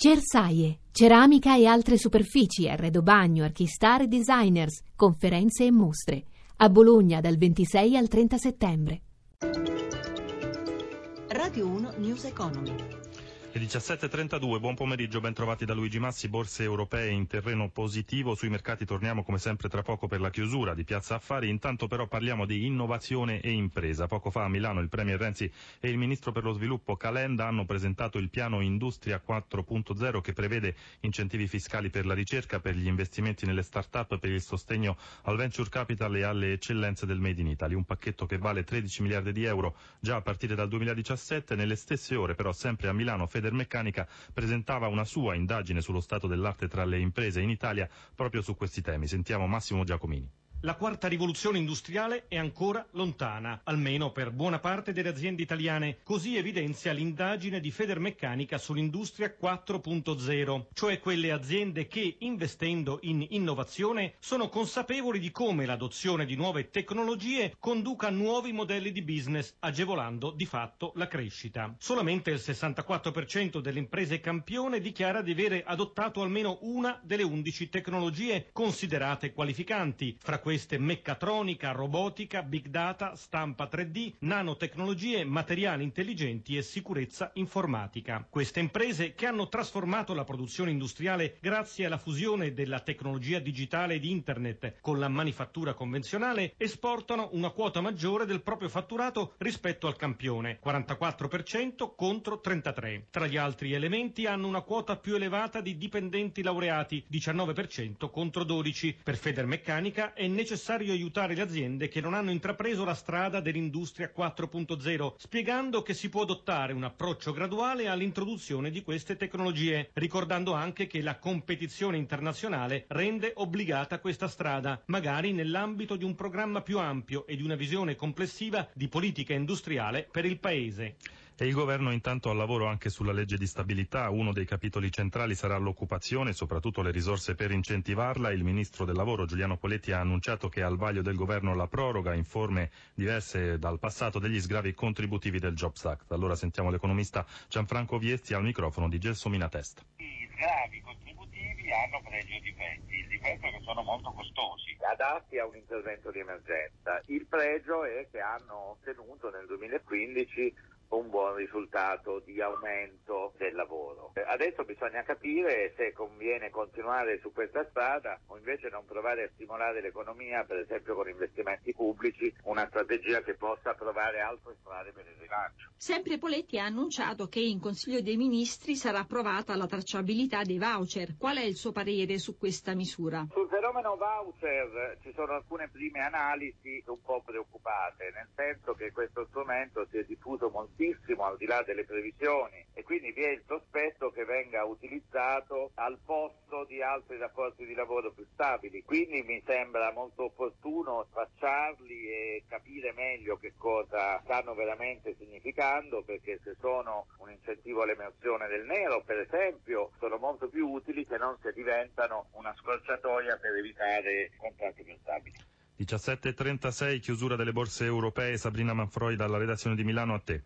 Cersaie, ceramica e altre superfici, arredo bagno, archistar e designers, conferenze e mostre. A Bologna dal 26 al 30 settembre. Radio 1 News Economy. Le 17.32, buon pomeriggio, ben trovati da Luigi Massi, borse europee in terreno positivo, sui mercati torniamo come sempre tra poco per la chiusura di Piazza Affari, intanto però parliamo di innovazione e impresa. Poco fa a Milano il Premier Renzi e il Ministro per lo Sviluppo Calenda hanno presentato il piano Industria 4.0 che prevede incentivi fiscali per la ricerca, per gli investimenti nelle start-up, per il sostegno al venture capital e alle eccellenze del Made in Italy, un pacchetto che vale 13 miliardi di euro già a partire dal 2017, nelle stesse ore però sempre a Milano Federmeccanica presentava una sua indagine sullo stato dell'arte tra le imprese in Italia proprio su questi temi. Sentiamo Massimo Giacomini. La quarta rivoluzione industriale è ancora lontana, almeno per buona parte delle aziende italiane, così evidenzia l'indagine di Federmeccanica sull'industria 4.0, cioè quelle aziende che, investendo in innovazione, sono consapevoli di come l'adozione di nuove tecnologie conduca a nuovi modelli di business, agevolando di fatto la crescita. Solamente il 64% delle imprese campione dichiara di avere adottato almeno una delle 11 tecnologie considerate qualificanti, fra queste meccatronica, robotica, big data, stampa 3D, nanotecnologie, materiali intelligenti e sicurezza informatica. Queste imprese che hanno trasformato la produzione industriale grazie alla fusione della tecnologia digitale ed internet con la manifattura convenzionale esportano una quota maggiore del proprio fatturato rispetto al campione, 44% contro 33%. Tra gli altri elementi hanno una quota più elevata di dipendenti laureati, 19% contro 12%. Per Federmeccanica è necessario aiutare le aziende che non hanno intrapreso la strada dell'industria 4.0, spiegando che si può adottare un approccio graduale all'introduzione di queste tecnologie, ricordando anche che la competizione internazionale rende obbligata questa strada, magari nell'ambito di un programma più ampio e di una visione complessiva di politica industriale per il Paese. E il governo intanto al lavoro anche sulla legge di stabilità. Uno dei capitoli centrali sarà l'occupazione e soprattutto le risorse per incentivarla. Il ministro del lavoro Giuliano Poletti ha annunciato che al vaglio del governo la proroga in forme diverse dal passato degli sgravi contributivi del Jobs Act. Allora sentiamo l'economista Gianfranco Viesti al microfono di Gelsomina Test. I sgravi contributivi hanno pregio e difetti. Il difetto è che sono molto costosi, adatti a un intervento di emergenza. Il pregio è che hanno ottenuto nel 2015 un buon risultato di aumento del lavoro. Adesso bisogna capire se conviene continuare su questa strada o invece non provare a stimolare l'economia, per esempio con investimenti pubblici, una strategia che possa trovare altre strade per il rilancio. Sempre Poletti ha annunciato che in Consiglio dei Ministri sarà approvata la tracciabilità dei voucher. Qual è il suo parere su questa misura? Sul fenomeno voucher ci sono alcune prime analisi un po' preoccupate, nel senso che questo strumento si è diffuso moltissimo al di là delle previsioni e quindi vi è il sospetto che venga utilizzato al posto di altri rapporti di lavoro più stabili. Quindi mi sembra molto opportuno tracciarli e capire meglio che cosa stanno veramente significando perché se sono un incentivo all'emersione del nero per esempio sono molto più utili che non se diventano una scorciatoia per evitare contratti più stabili. 17.36 chiusura delle borse europee Sabrina Manfroi dalla redazione di Milano a te.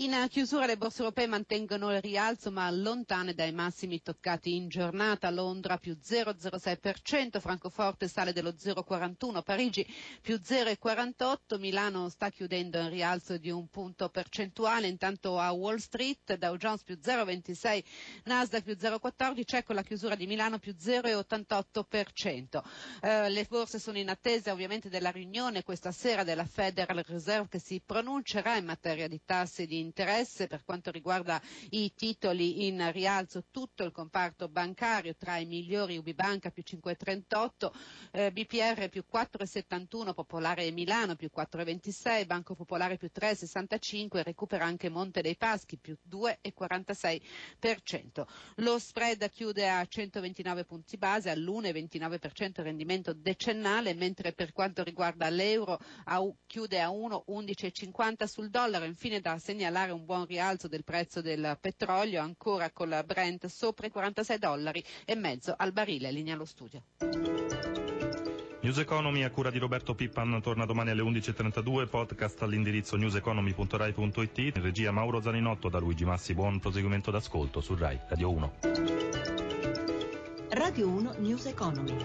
In chiusura le borse europee mantengono il rialzo ma lontane dai massimi toccati in giornata. Londra più 0,06%, Francoforte sale dello 0,41%, Parigi più 0,48%, Milano sta chiudendo in rialzo di un punto percentuale, intanto a Wall Street Dow Jones più 0,26%, Nasdaq più 0,14%, ecco la chiusura di Milano più 0,88%. Eh, le borse sono in attesa ovviamente della riunione questa sera della Federal Reserve che si pronuncerà in materia di tassi di interesse per quanto riguarda i titoli in rialzo tutto il comparto bancario tra i migliori Ubibanca più 5,38, eh, BPR più 4,71, Popolare Milano più 4,26, Banco Popolare più 3,65 recupera anche Monte dei Paschi più 2,46%. Lo spread chiude a 129 punti base all'1,29% rendimento decennale, mentre per quanto riguarda l'euro chiude a 1,1150 sul dollaro. Infine da segnalare un buon rialzo del prezzo del petrolio, ancora con la Brent sopra i 46 dollari e mezzo al barile. Linea allo studio. News Economy a cura di Roberto Pippan torna domani alle 11.32, podcast all'indirizzo newseconomy.rai.it, in regia Mauro Zaninotto da Luigi Massi, buon proseguimento d'ascolto su Rai Radio 1. Radio 1 News Economy.